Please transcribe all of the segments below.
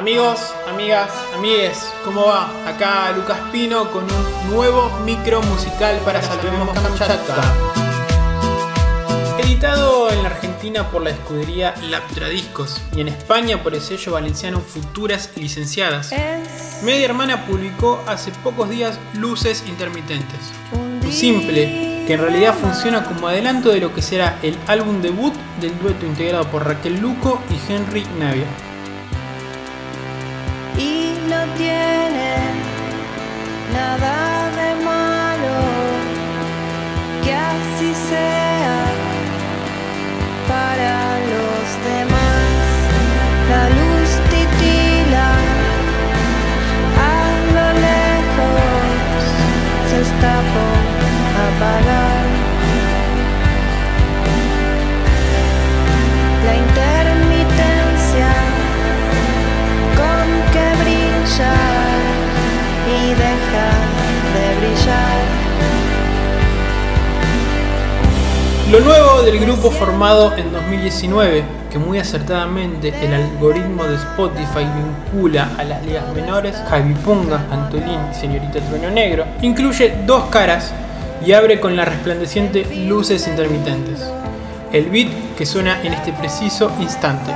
Amigos, amigas, amigues, ¿cómo va? Acá Lucas Pino con un nuevo micro musical para Salvemos Kamchatka. Editado en la Argentina por la escudería Laptradiscos y en España por el sello valenciano Futuras Licenciadas. Media Hermana publicó hace pocos días Luces Intermitentes. Un simple que en realidad funciona como adelanto de lo que será el álbum debut del dueto integrado por Raquel Luco y Henry Navia. Sea para los demás. Lo nuevo del grupo formado en 2019, que muy acertadamente el algoritmo de Spotify vincula a las ligas menores, Javi Punga, Antolín y Señorita Trueno Negro, incluye dos caras y abre con la resplandeciente luces intermitentes. El beat que suena en este preciso instante.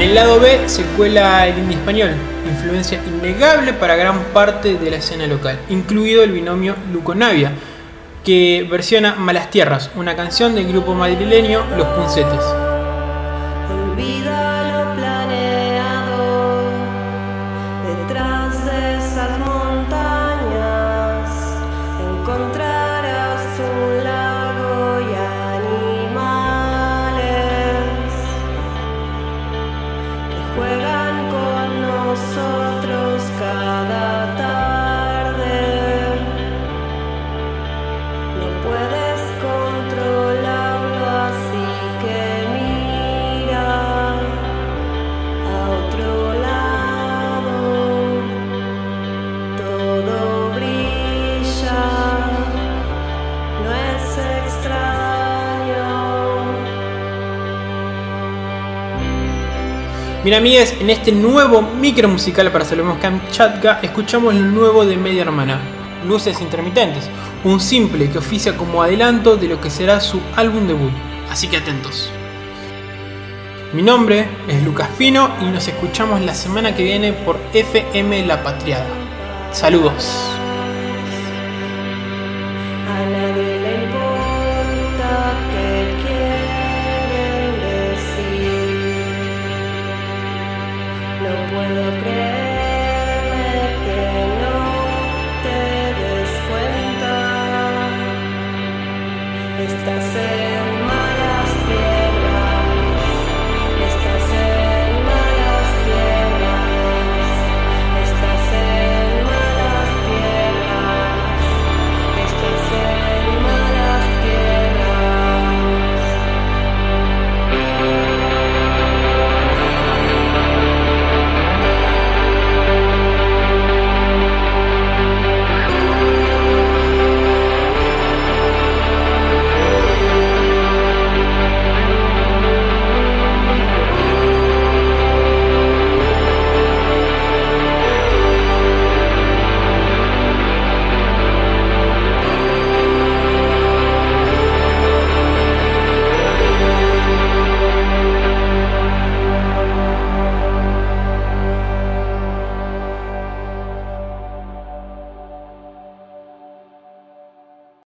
En el lado B se cuela el indie español, influencia innegable para gran parte de la escena local, incluido el binomio Luco Navia, que versiona Malas Tierras, una canción del grupo madrileño Los Puncetes. Mira, amigues, en este nuevo micro musical para Salomón Kamchatka escuchamos lo nuevo de Media Hermana, Luces Intermitentes, un simple que oficia como adelanto de lo que será su álbum debut. Así que atentos. Mi nombre es Lucas Pino y nos escuchamos la semana que viene por FM La Patriada. Saludos. Cuando crees que no te des cuenta, estás en...